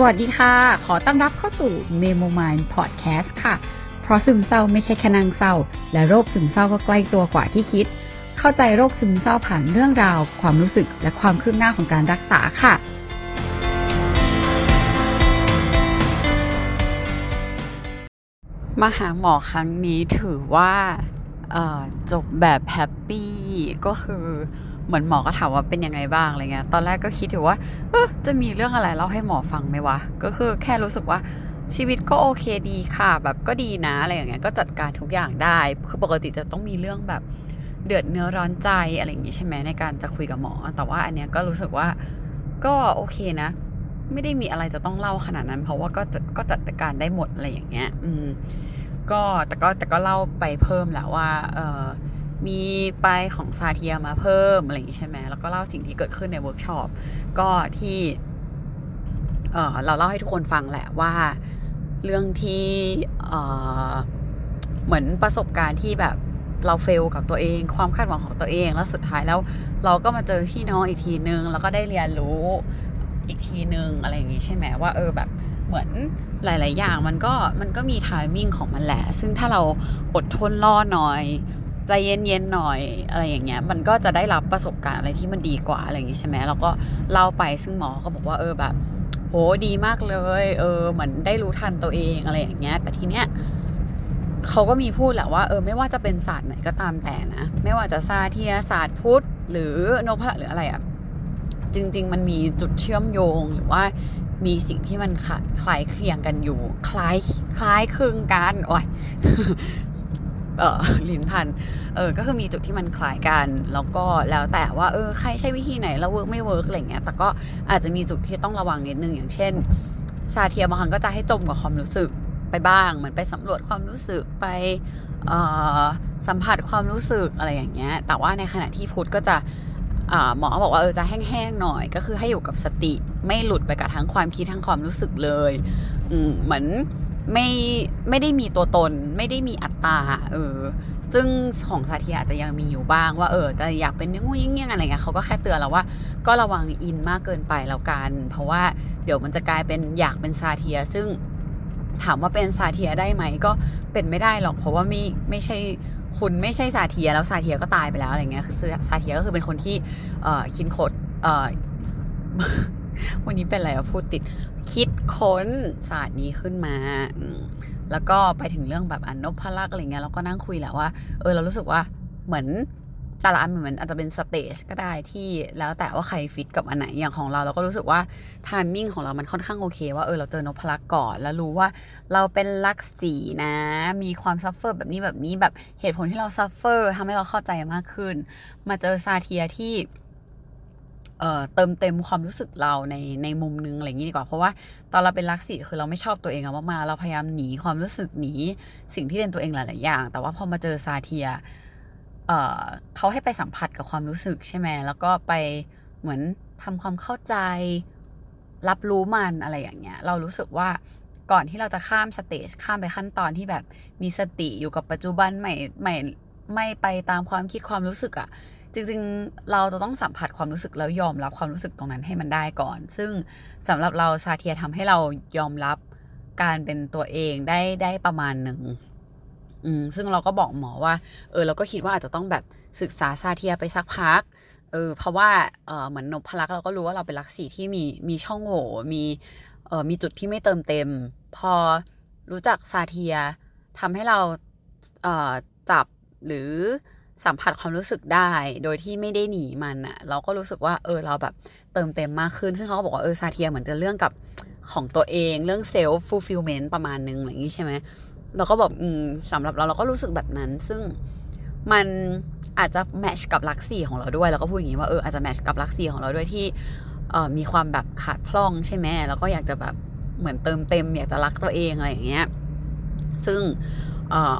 สวัสดีค่ะ ขอต้อนรับเข้าสู่ Memo Mind Podcast ค่ะ เพราะซึมเศร้าไม่ใช่แค่นางเศร้า และโรคซึมเศร้าก็ใกล้ตัวกว่าที่คิด เข้าใจโรคซึมเศร้าผ่านเรื่องราว ความรู้สึกและความคืบหน้าของการรักษาค่ะ มาหาหมอครั้งนี้ถือว่าจบแบบแฮปปี้ก็คือ เหมือนหมอก็ถามว่าเป็นยังไงบ้างอะไรเงี้ย ตอนแรกก็คิดถือว่าเออจะมีเรื่องอะไรเล่าให้หมอฟังไหมวะ ก็คือแค่รู้สึกว่าชีวิตก็โอเคดีค่ะ แบบก็ดีนะอะไรอย่างเงี้ย ก็จัดการทุกอย่างได้ คือปกติจะต้องมีเรื่องแบบเดือดเนื้อร้อนใจอะไรอย่างงี้ใช่ไหมในการจะคุยกับหมอ แต่ว่าอันเนี้ยก็รู้สึกว่าก็โอเคนะ ไม่ได้มีอะไรจะต้องเล่าขนาดนั้น เพราะว่าก็จะก็จัดการได้หมดอะไรอย่างเงี้ย อืม ก็แต่ก็แต่ก็เล่าไปเพิ่มแหละว่า เออ มีไปของซาเทียมาเพิ่มอะไรอย่างนี้ใช่ไหมแล้วก็เล่าสิ่งที่เกิดขึ้นในเวิร์กช็อปก็ที่เราเล่าให้ทุกคนฟังแหละว่าเรื่องที่เหมือนประสบการณ์ที่แบบเรา fail กับตัวเอง ความคาดหวังของตัวเอง แล้วสุดท้ายแล้วเราก็มาเจอพี่น้องอีกทีนึง แล้วก็ได้เรียนรู้อีกทีนึงอะไรอย่างนี้ใช่ไหมว่าเออแบบเหมือนหลาย ๆ อย่างมันก็มันก็มี timing ของมันแหละ ซึ่งถ้าเราอดทนรอหน่อย ใจเย็นๆหน่อยอะไรอย่างเงี้ย มันก็จะได้รับประสบการณ์อะไรที่มันดีกว่าอะไรอย่างงี้ใช่ไหมแล้วก็เล่าไปซึ่งหมอก็บอกว่าเออแบบ โหดีมากเลย เออ เหมือนได้รู้ทันตัวเองอะไรอย่างเงี้ย แต่ทีเนี้ยเขาก็มีพูดแหละว่าเออไม่ว่าจะเป็นศาสตร์ไหนก็ตามแต่นะ ไม่ว่าจะซาเทียศาสตร์พุทธหรือโนพะหรืออะไรอะ่ะจริง ๆ มันมีจุดเชื่อมโยงหรือว่ามีสิ่งที่มันคล้ายเคลียงกันอยู่ คล้ายคล้ายคลึงกันโอ้ย เออลิ้นพันเออก็คือมีจุดที่มันคล้ายกันแล้วก็แล้วแต่ว่าเออใครใช้วิธีไหนแล้ว work ไม่ work อะไรเงี้ยแต่ก็อาจจะมีจุดที่ต้องระวังนิดนึงอย่างเช่นซาเทียบางครั้งก็จะให้จมกับความรู้สึกไปบ้างเหมือนไปสำรวจความรู้สึกไปสัมผัสความรู้สึกอะไรอย่างเงี้ย แต่ว่าในขณะที่พุทธก็จะหมอบอกว่าเออจะแห้งๆหน่อย ก็คือให้อยู่กับสติไม่หลุดไปกับทั้งความคิดทั้งความรู้สึกเลยเหมือน ไม่ไม่ได้มีตัวตน ไม่ได้มีอัตตาเออ ซึ่งของซาเทียอาจจะยังมีอยู่บ้างว่าเออจะอยากเป็นงูยิ่งๆอะไรเงี้ยเขาก็แค่เตือนเราว่า ก็ระวัง in มากเกินไปแล้วกัน เพราะว่าเดี๋ยวมันจะกลายเป็นอยากเป็นซาเทีย ซึ่งถามว่าเป็นซาเทียได้ไหมก็เป็นไม่ได้หรอก เพราะว่าไม่ไม่ใช่คุณไม่ใช่ซาเทียแล้วซาเทียก็ตายไปแล้วอะไรเงี้ยคือซาเทียก็คือเป็นคนที่เออคินขดเอ่อ วันนี้เป็นอะไรอะพูดติดคิดค้นศาสตร์นี้ขึ้นมา แล้วก็ไปถึงเรื่องแบบนพลักษณ์อะไรเงี้ยเราก็นั่งคุยแหละว่า เออเรารู้สึกว่าเหมือนแต่ละอันเหมือนอาจจะเป็น stage ก็ได้ที่แล้วแต่ว่าใครฟิตกับอันไหนอย่างของเราเราก็รู้สึกว่า timing ของเรามันค่อนข้างโอเคว่าเออเราเจอนพลักษณ์ก่อน แล้วรู้ว่าเราเป็นลักษณ์สี่นะ มีความ suffer แบบนี้แบบนี้แบบเหตุผลที่เรา suffer ทำให้เราเข้าใจมากขึ้น มาเจอ Satir ที่ เติมเต็มความรู้สึกเราในในมุมนึงอะไรอย่างนี้ดีกว่า เพราะว่าตอนเราเป็นลักษณ์สี่คือเราไม่ชอบตัวเองอะมากๆเราพยายามหนีความรู้สึกหนีสิ่งที่เป็นตัวเองหลายๆอย่าง แต่ว่าพอมาเจอ Satir เขาให้ไปสัมผัสกับความรู้สึกใช่ไหมแล้วก็ไปเหมือนทำความเข้าใจรับรู้มันอะไรอย่างเงี้ย เรารู้สึกว่าก่อนที่เราจะข้าม stage ข้ามไปขั้นตอนที่แบบมีสติอยู่กับปัจจุบันไม่ไม่ไม่ไปตามความคิดความรู้สึกอะ จริงๆ เราจะต้องสัมผัสความรู้สึกแล้วยอมรับความรู้สึกตรงนั้นให้มันได้ก่อน ซึ่งสำหรับเรา Satir ทำให้เรายอมรับการเป็นตัวเองได้ได้ประมาณหนึ่งอืมซึ่งเราก็บอกหมอว่า เออเราก็คิดว่าอาจจะต้องแบบศึกษา Satir ไปสักพัก เออเพราะว่าเออเหมือนนพลักษณ์เราก็รู้ว่าเราเป็นลักษณ์สี่ที่มีมีช่องโหว่มีเออมีจุดที่ไม่เติมเต็ม พอรู้จัก Satir ทำให้เราเออจับหรือ สัมผัสความรู้สึกได้ โดยที่ไม่ได้หนีมันอะเราก็รู้สึกว่าเออเราแบบเติมเต็มมากขึ้น ซึ่งเขาก็บอกว่าเออ Satir เหมือนจะเรื่องกับของตัวเองเรื่อง self-fulfillment ประมาณนึงอะไรอย่างนี้ใช่ไหมเราก็บอกอืมสำหรับเราเราก็รู้สึกแบบนั้น ซึ่งมันอาจจะ match กับลักษณ์สี่ของเราด้วยแล้วก็พูดอย่างนี้ว่าเอออาจจะ match กับลักษณ์สี่ของเราด้วยที่เออมีความแบบขาดพร่องใช่ไหมแล้วก็อยากจะแบบเหมือนเติมเต็ม อยากจะรักตัวเองอะไรอย่างเงี้ยซึ่ง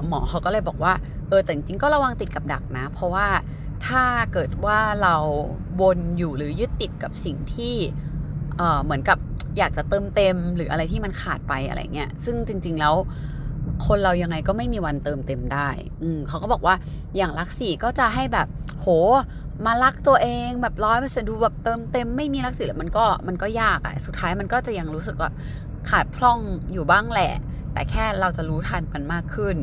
หมอเขาก็เลยบอกว่า เออแต่จริงก็ระวังติดกับดักนะ เพราะว่าถ้าเกิดว่าเราวนอยู่หรือยึดติดกับสิ่งที่เออเหมือนกับอยากจะเติมเต็มหรืออะไรที่มันขาดไปอะไรเงี้ยซึ่งจริง ๆแล้วคนเรายังไงก็ไม่มีวันเติมเต็มได้ อืมเขาก็บอกว่าอย่างลักษีก็จะให้แบบ โห มารักตัวเองแบบร้อยเปอร์เซ็นต์ดูแบบเติมเต็มไม่มีรักสิแล้วมันก็มันก็ยากอะสุดท้ายมันก็จะยังรู้สึกว่าขาดพร่องอยู่บ้างแหละ แต่แค่เราจะรู้ทันมันมากขึ้น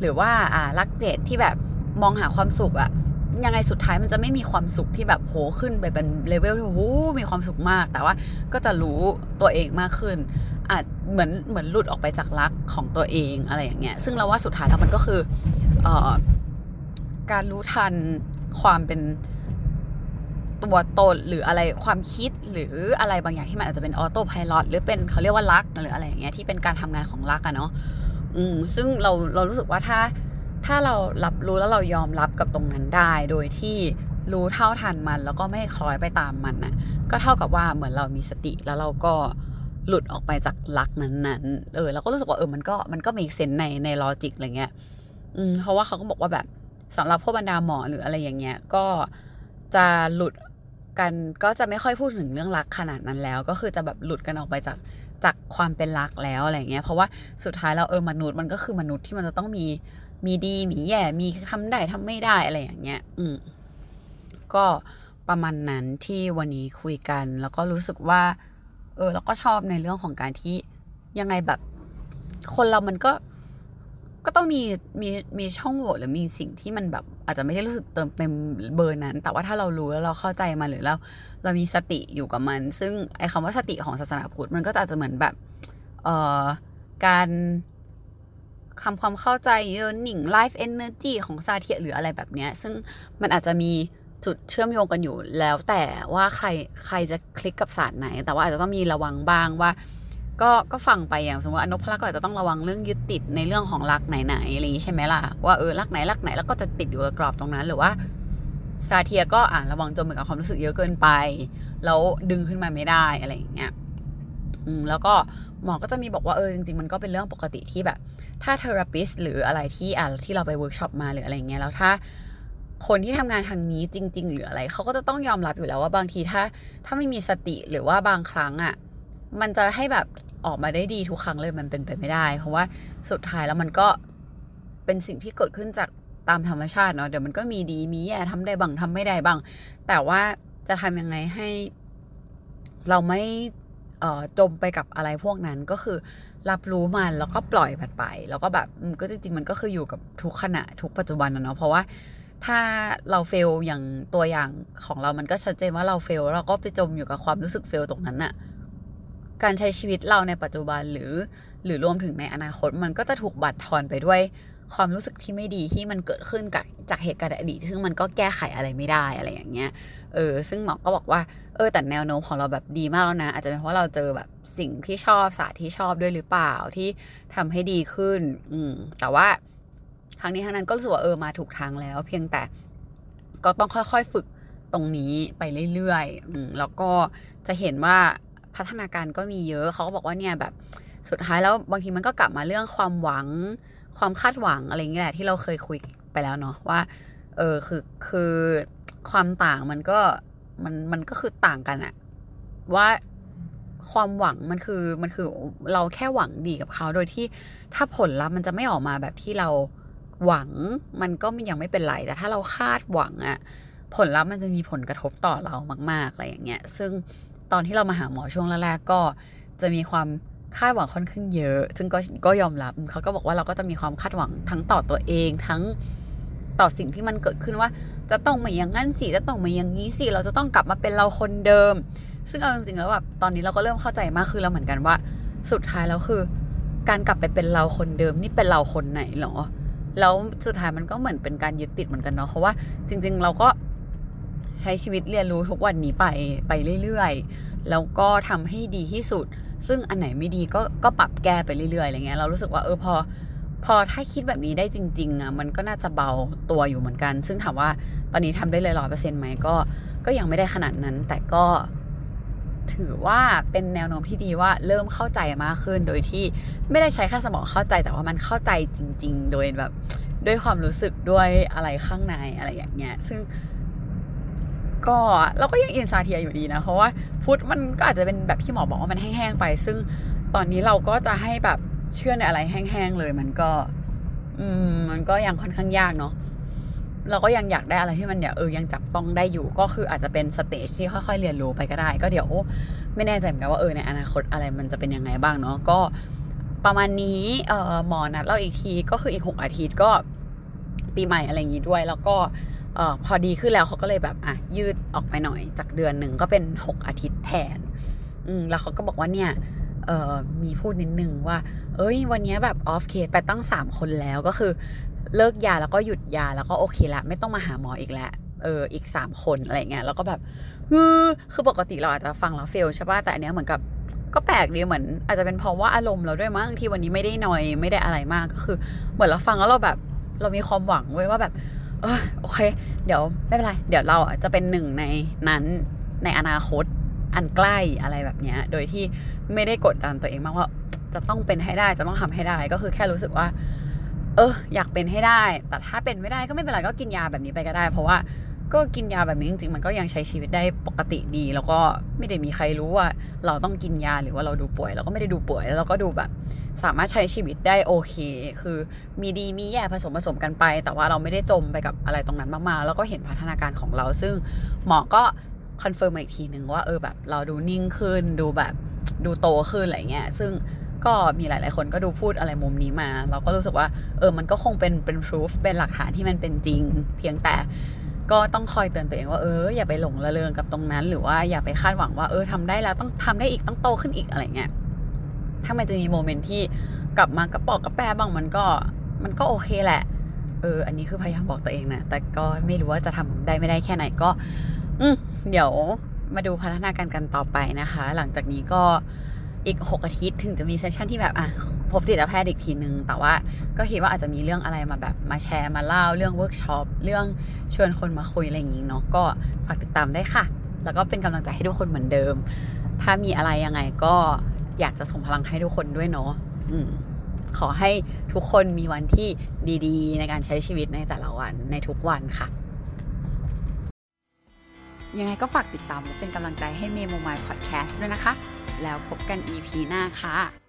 หรือว่าอ่ารักเจดที่แบบมองหาความสุขอะยังไงสุดท้ายมันจะไม่มีความสุขที่แบบโหขึ้นไปเป็นเลเวลที่โหมีความสุขมาก แต่ว่าก็จะรู้ตัวเองมากขึ้นอาจเหมือนเหมือนหลุดออกไปจากรักของตัวเองอะไรอย่างเงี้ยซึ่งเราว่าสุดท้ายแล้วมันก็คืออการรู้ทันความเป็น ตัวตนหรืออะไรความคิดหรืออะไรบางอย่างที่มันอาจจะเป็นออโต้พายロหรือเป็นเขาเรียกว่ารักหรืออะไรอย่างเงี้ยที่เป็นการทำงานของรักอะเนาะอืมซึ่งเราเรารู้สึกว่าถ้าถ้าเรารับรู้แล้วเรายอมรับกับตรงนั้นได้ โดยที่รู้เท่าทันมัน แล้วก็ไม่คล้อยไปตามมันนะก็เท่ากับว่าเหมือนเรามีสติแล้วเราก็หลุดออกไปจากรักนั้นๆเออเราก็รู้สึกว่าเออมันก็มันก็มีเซนในในลอจิกอะไรเงี้ยอืมเพราะว่าเขาก็บอกว่าแบบสำหรับพวกบรรดาหมอหรืออะไรอย่างเงี้ยก็จะหลุด กันก็จะไม่ค่อยพูดถึงเรื่องรักขนาดนั้นแล้ว ก็คือจะแบบหลุดกันออกไปจากจากความเป็นรักแล้วอะไรเงี้ยเพราะว่าสุดท้ายแล้วเออมนุษย์มันก็คือมนุษย์ที่มันจะต้องมีมีดีมีแย่มีทำได้ทำไม่ได้อะไรอย่างเงี้ย อืมก็ประมาณนั้นที่วันนี้คุยกัน แล้วก็รู้สึกว่า เออ แล้วก็ชอบในเรื่องของการที่ยังไงแบบ คนเรามันก็ ก็ต้องมีมีมีช่องโหว่หรือมีสิ่งที่มันแบบอาจจะไม่ได้รู้สึกเติมเต็มเบอร์นั้น แต่ว่าถ้าเรารู้แล้วเราเข้าใจมันหรือเราเรามีสติอยู่กับมัน ซึ่งไอ้คำว่าสติของศาสนาพุทธมันก็อาจจะเหมือนแบบเอ่อการคำความเข้าใจ yearning life energy ของซาเทียหรืออะไรแบบเนี้ย ซึ่งมันอาจจะมีจุดเชื่อมโยงกันอยู่แล้วแต่ว่าใครใครจะคลิกกับศาสตร์ไหน แต่ว่าอาจจะต้องมีระวังบ้างว่า ก็ก็ฟังไปอย่างสมมติว่านพลักษ์ก็อาจจะต้องระวังเรื่องยึดติดในเรื่องของลักษณ์ไหนๆอะไรอย่างนี้ใช่ไหมล่ะว่าเออลักษณ์ไหนลักษณ์ไหนแล้วก็จะติดอยู่กับกรอบตรงนั้น หรือว่า Satir ก็อ่าระวังจมเหมือนกับความรู้สึกเยอะเกินไปแล้วดึงขึ้นมาไม่ได้อะไรอย่างเงี้ยอืมแล้วก็หมอก็จะมีบอกว่าเออจริงๆมันก็เป็นเรื่องปกติที่แบบ ถ้า therapist หรืออะไรที่อ่าที่เราไปเวิร์กช็อปมาหรืออะไรเงี้ยแล้วถ้าคนที่ทำงานทางนี้จริง ๆ หรืออะไรเขาก็จะต้องยอมรับอยู่แล้วว่าบางทีถ้า ถ้าไม่มีสติหรือว่าบางครั้งอะมันจะให้แบบ ออกมาได้ดีทุกครั้งเลยมันเป็นไปไม่ได้ เพราะว่าสุดท้ายแล้วมันก็เป็นสิ่งที่เกิดขึ้นจากตามธรรมชาติเนาะเดี๋ยวมันก็มีดีมีแย่ทำได้บ้างทำไม่ได้บ้าง แต่ว่าจะทำยังไงให้เราไม่จมไปกับอะไรพวกนั้นก็คือรับรู้มันแล้วก็ปล่อยมันไป แล้วก็แบบก็จริงๆมันก็คืออยู่กับทุกขณะทุกปัจจุบันนะเนาะเพราะว่าถ้าเราเฟลอย่างตัวอย่างของเรามันก็ชัดเจนว่าเราเฟลเราก็ไปจมอยู่กับความรู้สึกเฟลตรงนั้นอะ การใช้ชีวิตเราในปัจจุบันหรือ หรือรวมถึงในอนาคตมันก็จะถูกบั่นทอนไปด้วยความรู้สึกที่ไม่ดีที่มันเกิดขึ้นกับจากเหตุการณ์อดีต ซึ่งมันก็แก้ไขอะไรไม่ได้อะไรอย่างเงี้ย เออ ซึ่งหมอก็บอกว่า เออ แต่แนวโน้มของเราแบบดีมากแล้วนะ อาจจะเป็นเพราะเราเจอแบบสิ่งที่ชอบศาสตร์ที่ชอบด้วยหรือเปล่าที่ทำให้ดีขึ้น อืม แต่ว่าทางนี้ทางนั้นก็รู้สึกว่าเออมาถูกทางแล้ว เพียงแต่ก็ต้องค่อยๆฝึกตรงนี้ไปเรื่อยๆ อืม แล้วก็จะเห็นว่า พัฒนาการก็มีเยอะเขาก็บอกว่าเนี่ยแบบสุดท้ายแล้วบางทีมันก็กลับมาเรื่องความหวัง ความคาดหวังอะไรเงี้ยแหละที่เราเคยคุยไปแล้วเนาะว่าเออคือคือความต่างมันก็มันมันก็คือต่างกันอะว่าความหวังมันคือมันคือเราแค่หวังดีกับเขาโดยที่ถ้าผลลัพธ์มันจะไม่ออกมาแบบที่เราหวังมันก็ยังไม่เป็นไรแต่ถ้าเราคาดหวังอะผลลัพธ์มันจะมีผลกระทบต่อเรามาก ๆอะไรอย่างเงี้ย ซึ่ง ตอนที่เรามาหาหมอช่วงแรกๆก็จะมีความคาดหวังค่อนข้างเยอะ ซึ่งก็ก็ยอมรับเขาก็บอกว่าเราก็จะมีความคาดหวังทั้งต่อตัวเองทั้งต่อสิ่งที่มันเกิดขึ้นว่า จะต้องมาอย่างนั้นสิจะต้องมาอย่างนี้สิเราจะต้องกลับมาเป็นเราคนเดิม ซึ่งเอาจริงๆแล้วแบบตอนนี้เราก็เริ่มเข้าใจมากขึ้นแล้วเหมือนกันว่า สุดท้ายแล้วคือ การกลับไปเป็นเราคนเดิมนี่เป็นเราคนไหนหรอแล้วสุดท้ายมันก็เหมือนเป็นการยึดติดเหมือนกันเนาะเพราะว่าจริง ๆ เราก็ ใช้ชีวิตเรียนรู้ทุกวันนี้ไปไปเรื่อยๆ แล้วก็ทำให้ดีที่สุด ซึ่งอันไหนไม่ดีก็ก็ปรับแก้ไปเรื่อยๆอะไรเงี้ยเรารู้สึกว่าเออพอพอถ้าคิดแบบนี้ได้จริงๆอะมันก็น่าจะเบาตัวอยู่เหมือนกัน ซึ่งถามว่าตอนนี้ทำได้เลยร้อยเปอร์เซ็นต์ไหมก็ก็ยังไม่ได้ขนาดนั้น แต่ก็ถือว่าเป็นแนวโน้มที่ดีว่าเริ่มเข้าใจมากขึ้น โดยที่ไม่ได้ใช้แค่สมองเข้าใจแต่ว่ามันเข้าใจจริง ๆ โดยแบบด้วยความรู้สึกด้วยอะไรข้างในอะไรอย่างเงี้ย ซึ่ง ก็เราก็ยังอินซาเทียอยู่ดีนะ เพราะว่าพุทธมันก็อาจจะเป็นแบบที่หมอบอกว่ามันแห้งๆไป ซึ่งตอนนี้เราก็จะให้แบบเชื่อในอะไรแห้งๆเลยมันก็อืมมันก็ยังค่อนข้างยากเนาะเราก็ยังอยากได้อะไรที่มันเนี่ยเออยังจับต้องได้อยู่ก็คืออาจจะเป็นสเตจที่ค่อยๆเรียนรู้ไปก็ได้ ก็เดี๋ยวไม่แน่ใจเหมือนกันว่าเออในอนาคตอะไรมันจะเป็นยังไงบ้างเนาะก็ประมาณนี้เออหมอนัดเราอีกทีก็คืออีกหกอาทิตย์ก็ปีใหม่อะไรอย่างงี้ด้วย แล้วก็ ออพอดีขึ้นแล้วเขาก็เลยแบบอะยืดออกไปหน่อยจากเดือนหนึ่งก็เป็นหกอาทิตย์แทนอืมแล้วเขาก็บอกว่าเนี่ยเออมีพูดนิดนึงว่า เอ้ย วันนี้แบบออฟเคสไปตั้งสามคนแล้วก็คือเลิกยาแล้วก็หยุดยาแล้วก็โอเคละ ไม่ต้องมาหาหมออีกแล้วเอออีกสามคนอะไรเงี้ยแล้วก็แบบคือคือปกติเราอาจจะฟังแล้วเฟลใช่ป่ะแต่อันเนี้ยเหมือนกับก็แปลกดีเหมือน อาจจะเป็นเพราะว่าอารมณ์เราด้วยมั้งที่วันนี้ไม่ได้นอยไม่ได้อะไรมากก็คือ เหมือนเราฟังแล้วเราแบบ เรามีความหวังไว้ว่าแบบ เออโอเค เดี๋ยวไม่เป็นไร เดี๋ยวเราอะจะเป็นหนึ่งในนั้นในอนาคตอันใกล้อะไรแบบเนี้ย โดยที่ไม่ได้กดดันตัวเองมากว่า จะต้องเป็นให้ได้จะต้องทำให้ได้ก็คือแค่รู้สึกว่า เออ อยากเป็นให้ได้ แต่ถ้าเป็นไม่ได้ก็ไม่เป็นไรก็กินยาแบบนี้ไปก็ได้ เพราะว่าก็กินยาแบบนี้จริงๆ มันก็ยังใช้ชีวิตได้ปกติดี แล้วก็ไม่ได้มีใครรู้ว่า เราต้องกินยาหรือว่าเราดูป่วย เราก็ไม่ได้ดูป่วยแล้วเราก็ดูแบบ สามารถใช้ชีวิตได้โอเค คือมีดีมีแย่ผสมผสมกันไป แต่ว่าเราไม่ได้จมไปกับอะไรตรงนั้นมากๆ แล้วก็เห็นพัฒนาการของเรา ซึ่งหมอก็ confirm มาอีกทีหนึ่งว่าเออแบบเราดูนิ่งขึ้น ดูแบบดูโตขึ้นอะไรเงี้ย ซึ่งก็มีหลาย ๆ คนก็ดูพูดอะไรมุมนี้มา เราก็รู้สึกว่าเออมันก็คงเป็นเป็น proof เป็นหลักฐานที่มันเป็นจริง เพียงแต่ก็ต้องคอยเตือนตัวเองว่าเอออย่าไปหลงระเริงกับตรงนั้น หรือว่าอย่าไปคาดหวังว่าเออทำได้แล้วต้องทำได้อีกต้องโตขึ้นอีกอะไรเงี้ย ถ้ามันจะมี moment ที่กลับมากระปอดกระแปดบ้างมันก็มันก็โอเคแหละ เออ อันนี้คือพยายามบอกตัวเองนะ แต่ก็ไม่รู้ว่าจะทำได้ไม่ได้แค่ไหนก็ อืเดี๋ยวมาดูพัฒนาการกันต่อไปนะคะ หลังจากนี้ก็อีก 6 อาทิตย์ถึงจะมี session ที่แบบอะพบจิตแพทย์อีกทีนึง แต่ว่าก็คิดว่าอาจจะมีเรื่องอะไรมาแบบมาแชร์มาเล่าเรื่องเวิร์กช็อปเรื่องชวนคนมาคุยอะไรอย่างงี้เนาะก็ฝากติดตามได้ค่ะ แล้วก็เป็นกำลังใจให้ทุกคนเหมือนเดิม ถ้ามีอะไรยังไงก็ อยากจะส่งพลังให้ทุกคนด้วยเนาะอืมขอให้ทุกคนมีวันที่ดีๆ ในการใช้ชีวิตในแต่ละวันในทุกวันค่ะ ยังไงก็ฝากติดตามและเป็นกำลังใจให้เมโมมายพอดแคสต์ด้วยนะคะ แล้วพบกัน EP หน้าค่ะ